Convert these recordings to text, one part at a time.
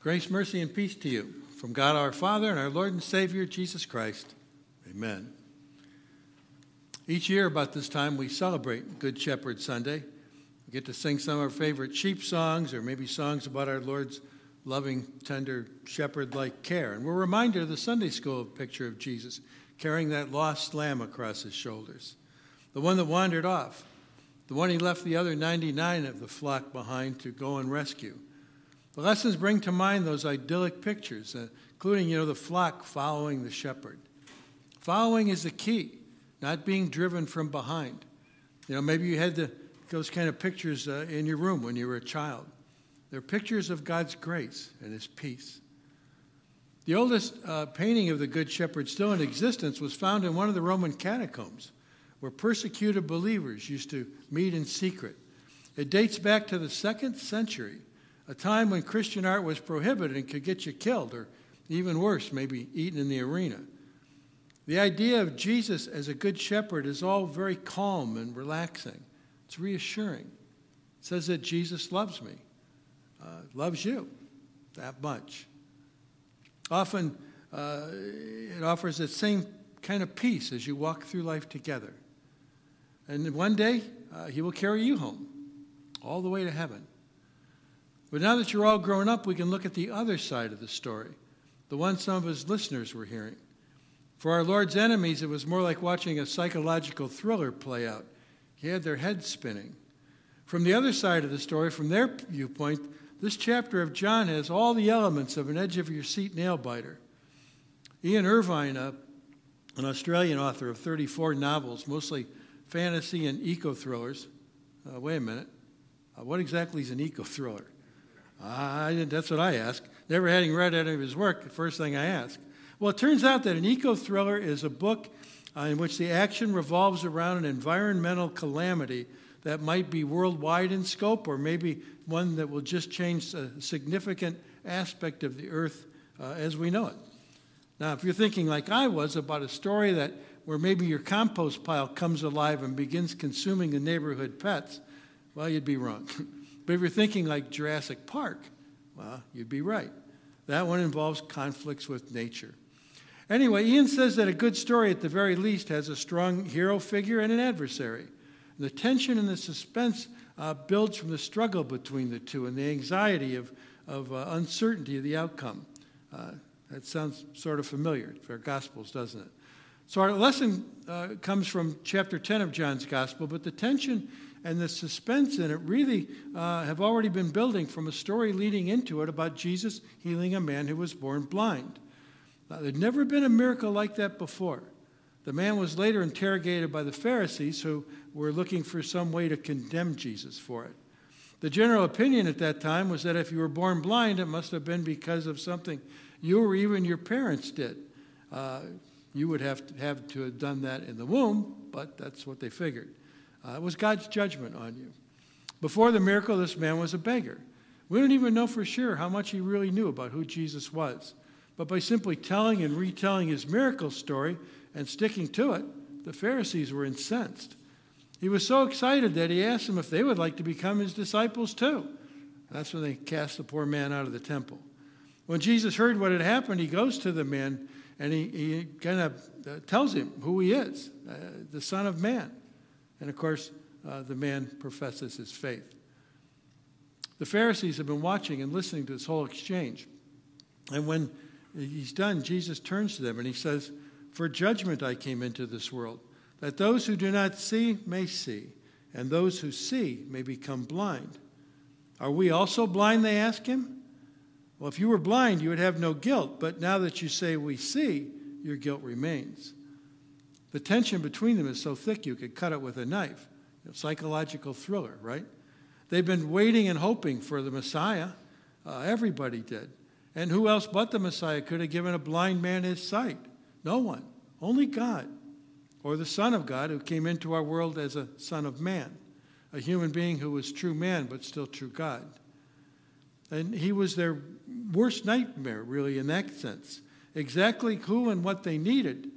Grace, mercy, and peace to you from God our Father and our Lord and Savior, Jesus Christ. Amen. Each year, about this time, we celebrate Good Shepherd Sunday. We get to sing some of our favorite sheep songs or maybe songs about our Lord's loving, tender, shepherd like care. And we're reminded of the Sunday school picture of Jesus carrying that lost lamb across his shoulders, the one that wandered off, the one he left the other 99 of the flock behind to go and rescue. The lessons bring to mind those idyllic pictures, uh, including, you know, the flock following the shepherd. Following is the key, not being driven from behind. You know, maybe you had the, those kind of pictures uh, in your room when you were a child. They're pictures of God's grace and His peace. The oldest uh, painting of the Good Shepherd still in existence was found in one of the Roman catacombs, where persecuted believers used to meet in secret. It dates back to the second century a time when Christian art was prohibited and could get you killed, or even worse, maybe eaten in the arena. The idea of Jesus as a good shepherd is all very calm and relaxing. It's reassuring. It says that Jesus loves me, uh, loves you that much. Often, uh, it offers that same kind of peace as you walk through life together. And one day, uh, He will carry you home, all the way to heaven. But now that you're all grown up, we can look at the other side of the story, the one some of his listeners were hearing. For our Lord's enemies, it was more like watching a psychological thriller play out. He had their heads spinning. From the other side of the story, from their viewpoint, this chapter of John has all the elements of an edge of your seat nail biter. Ian Irvine, an Australian author of 34 novels, mostly fantasy and eco thrillers. Uh, wait a minute. Uh, what exactly is an eco thriller? I, that's what I ask. Never having read any of his work, the first thing I ask. Well, it turns out that an eco thriller is a book uh, in which the action revolves around an environmental calamity that might be worldwide in scope or maybe one that will just change a significant aspect of the earth uh, as we know it. Now, if you're thinking like I was about a story that where maybe your compost pile comes alive and begins consuming the neighborhood pets, well, you'd be wrong. But if you're thinking like Jurassic Park, well, you'd be right. That one involves conflicts with nature. Anyway, Ian says that a good story, at the very least, has a strong hero figure and an adversary. The tension and the suspense uh, builds from the struggle between the two and the anxiety of, of uh, uncertainty of the outcome. Uh, that sounds sort of familiar for Gospels, doesn't it? So our lesson uh, comes from chapter 10 of John's Gospel, but the tension and the suspense in it really uh, have already been building from a story leading into it about Jesus healing a man who was born blind. There'd never been a miracle like that before. The man was later interrogated by the Pharisees who were looking for some way to condemn Jesus for it. The general opinion at that time was that if you were born blind, it must have been because of something you or even your parents did. Uh, you would have to, have to have done that in the womb, but that's what they figured. Uh, it was God's judgment on you. Before the miracle, this man was a beggar. We don't even know for sure how much he really knew about who Jesus was. But by simply telling and retelling his miracle story and sticking to it, the Pharisees were incensed. He was so excited that he asked them if they would like to become his disciples too. That's when they cast the poor man out of the temple. When Jesus heard what had happened, he goes to the man and he, he kind of uh, tells him who he is uh, the Son of Man. And of course, uh, the man professes his faith. The Pharisees have been watching and listening to this whole exchange. And when he's done, Jesus turns to them and he says, For judgment I came into this world, that those who do not see may see, and those who see may become blind. Are we also blind? They ask him. Well, if you were blind, you would have no guilt, but now that you say we see, your guilt remains. The tension between them is so thick you could cut it with a knife. You know, psychological thriller, right? They've been waiting and hoping for the Messiah. Uh, everybody did. And who else but the Messiah could have given a blind man his sight? No one. Only God. Or the Son of God who came into our world as a Son of Man, a human being who was true man but still true God. And he was their worst nightmare, really, in that sense. Exactly who and what they needed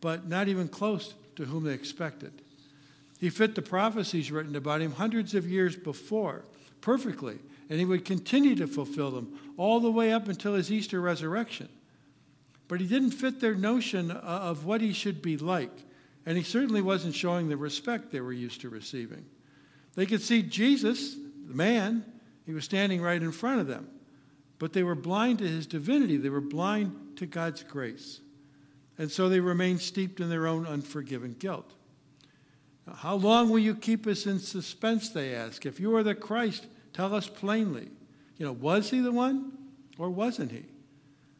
but not even close to whom they expected. He fit the prophecies written about him hundreds of years before perfectly, and he would continue to fulfill them all the way up until his Easter resurrection. But he didn't fit their notion of what he should be like, and he certainly wasn't showing the respect they were used to receiving. They could see Jesus, the man, he was standing right in front of them, but they were blind to his divinity, they were blind to God's grace. And so they remained steeped in their own unforgiven guilt. How long will you keep us in suspense? They ask. If you are the Christ, tell us plainly. You know, was he the one or wasn't he?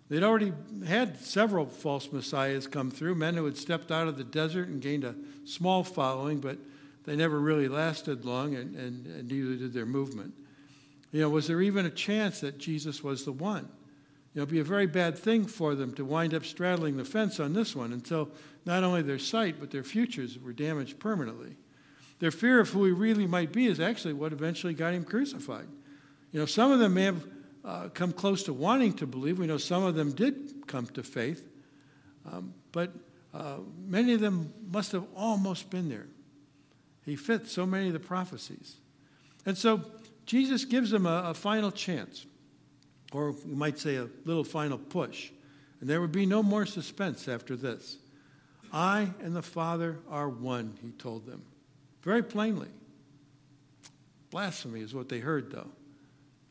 They'd already had several false messiahs come through, men who had stepped out of the desert and gained a small following, but they never really lasted long, and, and, and neither did their movement. You know, was there even a chance that Jesus was the one? It'd be a very bad thing for them to wind up straddling the fence on this one until not only their sight, but their futures were damaged permanently. Their fear of who he really might be is actually what eventually got him crucified. You know, some of them may have uh, come close to wanting to believe. We know some of them did come to faith, um, but uh, many of them must have almost been there. He fit so many of the prophecies. And so Jesus gives them a, a final chance, or you might say a little final push. And there would be no more suspense after this. I and the Father are one, he told them. Very plainly. Blasphemy is what they heard, though.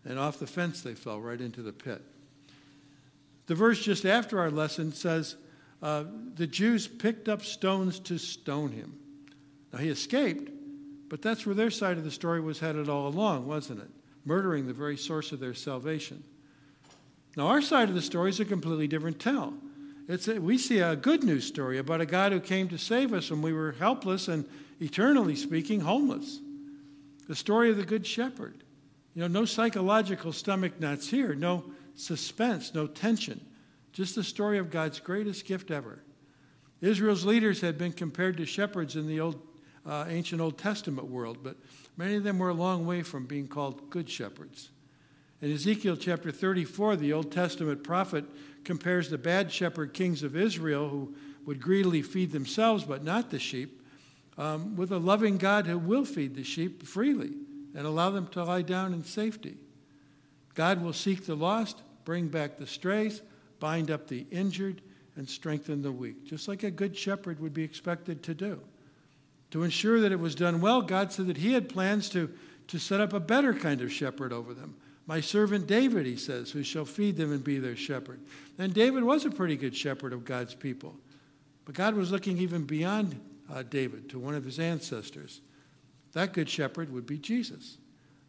And off the fence they fell right into the pit. The verse just after our lesson says, uh, The Jews picked up stones to stone him. Now he escaped, but that's where their side of the story was headed all along, wasn't it? Murdering the very source of their salvation. Now, our side of the story is a completely different tell. It's a, we see a good news story about a God who came to save us when we were helpless and, eternally speaking, homeless. The story of the Good Shepherd. You know, no psychological stomach knots here, no suspense, no tension. Just the story of God's greatest gift ever. Israel's leaders had been compared to shepherds in the old, uh, ancient Old Testament world, but many of them were a long way from being called good shepherds. In Ezekiel chapter 34, the Old Testament prophet compares the bad shepherd kings of Israel, who would greedily feed themselves but not the sheep, um, with a loving God who will feed the sheep freely and allow them to lie down in safety. God will seek the lost, bring back the strays, bind up the injured, and strengthen the weak, just like a good shepherd would be expected to do. To ensure that it was done well, God said that He had plans to, to set up a better kind of shepherd over them, my servant David, he says, who shall feed them and be their shepherd. And David was a pretty good shepherd of God's people. But God was looking even beyond uh, David to one of his ancestors. That good shepherd would be Jesus.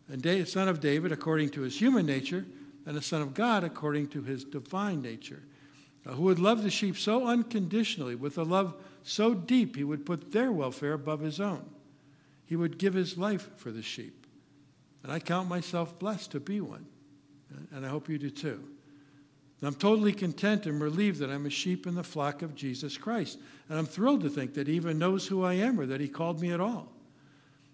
And son of David according to his human nature, and a son of God according to his divine nature, uh, who would love the sheep so unconditionally, with a love so deep he would put their welfare above his own. He would give his life for the sheep. And I count myself blessed to be one. And I hope you do too. I'm totally content and relieved that I'm a sheep in the flock of Jesus Christ. And I'm thrilled to think that he even knows who I am or that he called me at all.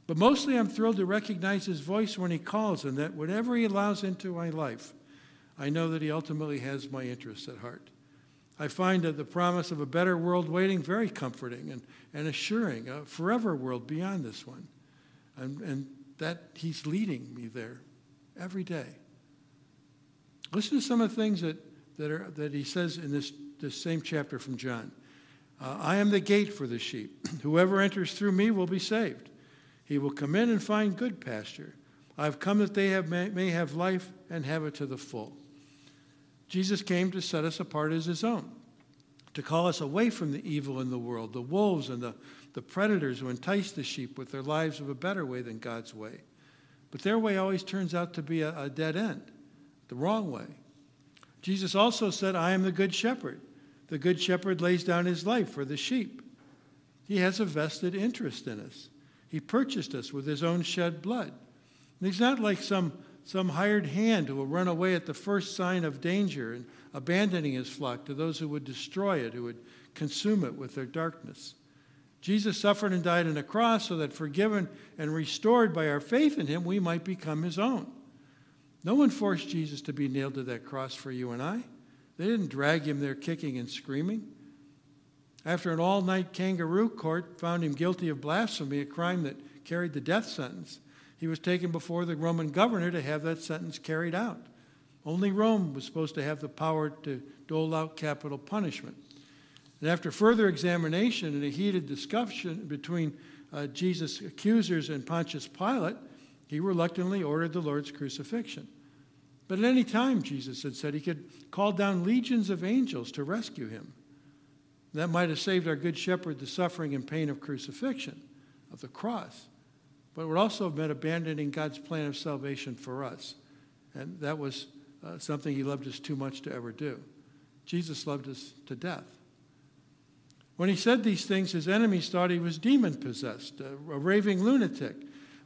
But mostly I'm thrilled to recognize his voice when he calls and that whatever he allows into my life, I know that he ultimately has my interests at heart. I find that the promise of a better world waiting very comforting and, and assuring, a forever world beyond this one. And, and that He's leading me there every day. Listen to some of the things that, that, are, that He says in this, this same chapter from John. Uh, I am the gate for the sheep. Whoever enters through me will be saved. He will come in and find good pasture. I've come that they have, may, may have life and have it to the full. Jesus came to set us apart as his own, to call us away from the evil in the world, the wolves and the the predators who entice the sheep with their lives of a better way than God's way. But their way always turns out to be a, a dead end, the wrong way. Jesus also said, I am the good shepherd. The good shepherd lays down his life for the sheep. He has a vested interest in us. He purchased us with his own shed blood. And he's not like some, some hired hand who will run away at the first sign of danger and abandoning his flock to those who would destroy it, who would consume it with their darkness. Jesus suffered and died on the cross so that forgiven and restored by our faith in him, we might become his own. No one forced Jesus to be nailed to that cross for you and I. They didn't drag him there kicking and screaming. After an all night kangaroo court found him guilty of blasphemy, a crime that carried the death sentence, he was taken before the Roman governor to have that sentence carried out. Only Rome was supposed to have the power to dole out capital punishment. And after further examination and a heated discussion between uh, Jesus' accusers and Pontius Pilate, he reluctantly ordered the Lord's crucifixion. But at any time, Jesus had said, he could call down legions of angels to rescue him. That might have saved our good shepherd the suffering and pain of crucifixion, of the cross. But it would also have meant abandoning God's plan of salvation for us. And that was uh, something he loved us too much to ever do. Jesus loved us to death. When he said these things, his enemies thought he was demon possessed, a, a raving lunatic.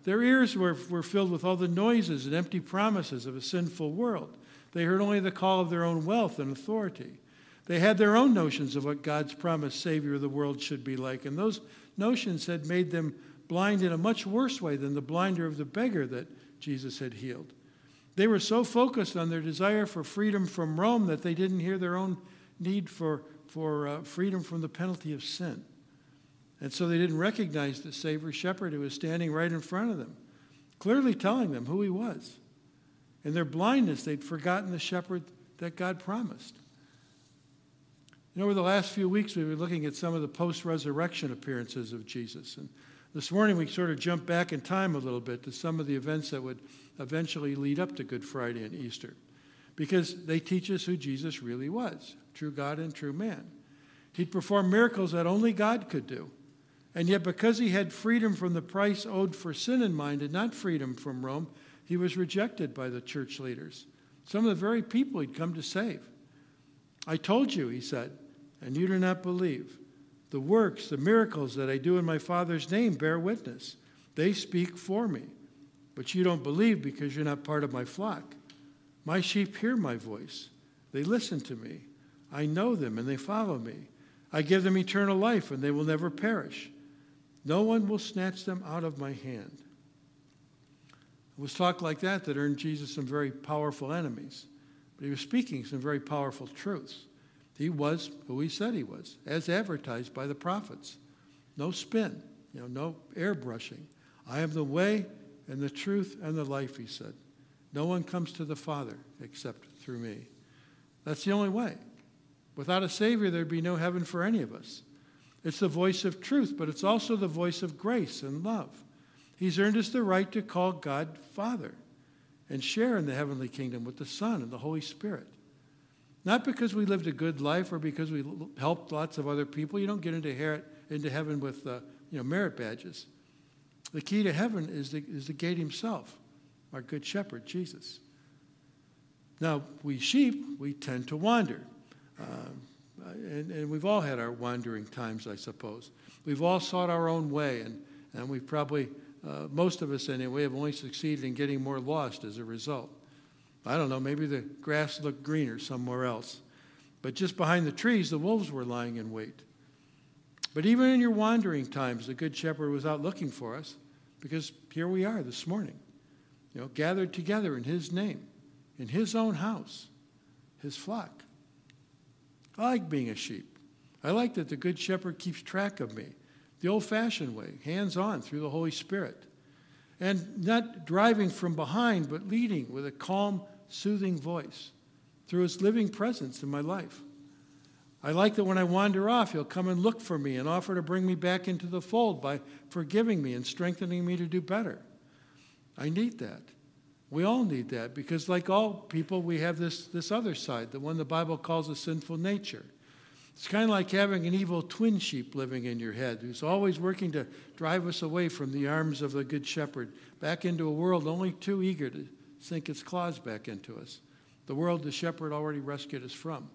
Their ears were, were filled with all the noises and empty promises of a sinful world. They heard only the call of their own wealth and authority. They had their own notions of what God's promised Savior of the world should be like, and those notions had made them blind in a much worse way than the blinder of the beggar that Jesus had healed. They were so focused on their desire for freedom from Rome that they didn't hear their own need for, for uh, freedom from the penalty of sin. And so they didn't recognize the Savior shepherd who was standing right in front of them, clearly telling them who he was. In their blindness, they'd forgotten the shepherd that God promised. You know, over the last few weeks, we've been looking at some of the post resurrection appearances of Jesus. And this morning, we sort of jumped back in time a little bit to some of the events that would eventually lead up to Good Friday and Easter, because they teach us who Jesus really was true God and true man. He'd perform miracles that only God could do. And yet, because he had freedom from the price owed for sin in mind and not freedom from Rome, he was rejected by the church leaders, some of the very people he'd come to save. I told you, he said, and you do not believe. The works, the miracles that I do in my Father's name bear witness. They speak for me. But you don't believe because you're not part of my flock. My sheep hear my voice. They listen to me. I know them and they follow me. I give them eternal life and they will never perish. No one will snatch them out of my hand. It was talk like that that earned Jesus some very powerful enemies. But he was speaking some very powerful truths. He was who he said he was, as advertised by the prophets. No spin, you know, no airbrushing. I am the way and the truth and the life, he said. No one comes to the Father except through me. That's the only way. Without a Savior, there'd be no heaven for any of us. It's the voice of truth, but it's also the voice of grace and love. He's earned us the right to call God Father and share in the heavenly kingdom with the Son and the Holy Spirit. Not because we lived a good life or because we helped lots of other people. You don't get into, into heaven with uh, you know, merit badges. The key to heaven is the, is the gate himself, our good shepherd, Jesus. Now, we sheep, we tend to wander. Uh, and, and, we've all had our wandering times, I suppose. We've all sought our own way, and, and we've probably, uh, most of us anyway, have only succeeded in getting more lost as a result. I don't know, maybe the grass looked greener somewhere else. But just behind the trees, the wolves were lying in wait. But even in your wandering times, the Good Shepherd was out looking for us because here we are this morning, you know, gathered together in His name, in His own house, His flock. I like being a sheep. I like that the Good Shepherd keeps track of me the old fashioned way, hands on through the Holy Spirit. And not driving from behind, but leading with a calm, soothing voice through his living presence in my life. I like that when I wander off, he'll come and look for me and offer to bring me back into the fold by forgiving me and strengthening me to do better. I need that. We all need that because, like all people, we have this, this other side, the one the Bible calls a sinful nature. It's kind of like having an evil twin sheep living in your head who's always working to drive us away from the arms of the Good Shepherd back into a world only too eager to sink its claws back into us, the world the shepherd already rescued us from.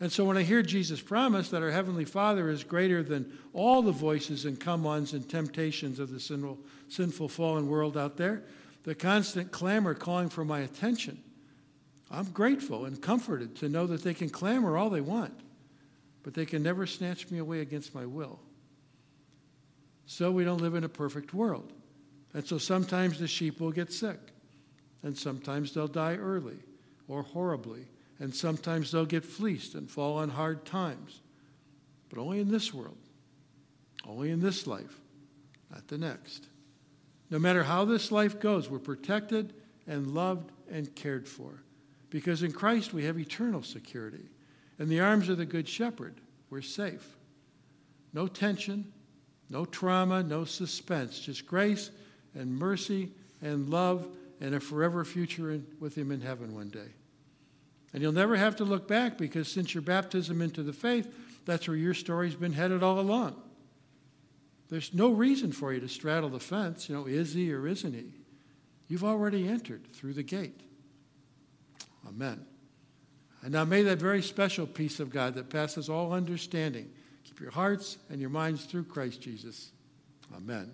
And so when I hear Jesus promise that our Heavenly Father is greater than all the voices and come ons and temptations of the sinful, sinful, fallen world out there, the constant clamor calling for my attention, I'm grateful and comforted to know that they can clamor all they want, but they can never snatch me away against my will. So we don't live in a perfect world. And so sometimes the sheep will get sick and sometimes they'll die early or horribly, and sometimes they'll get fleeced and fall on hard times. But only in this world, only in this life, not the next. No matter how this life goes, we're protected and loved and cared for. Because in Christ we have eternal security. In the arms of the Good Shepherd, we're safe. No tension, no trauma, no suspense, just grace and mercy and love and a forever future in, with Him in heaven one day. And you'll never have to look back because since your baptism into the faith, that's where your story's been headed all along. There's no reason for you to straddle the fence. You know, is he or isn't he? You've already entered through the gate. Amen. And now may that very special peace of God that passes all understanding keep your hearts and your minds through Christ Jesus. Amen.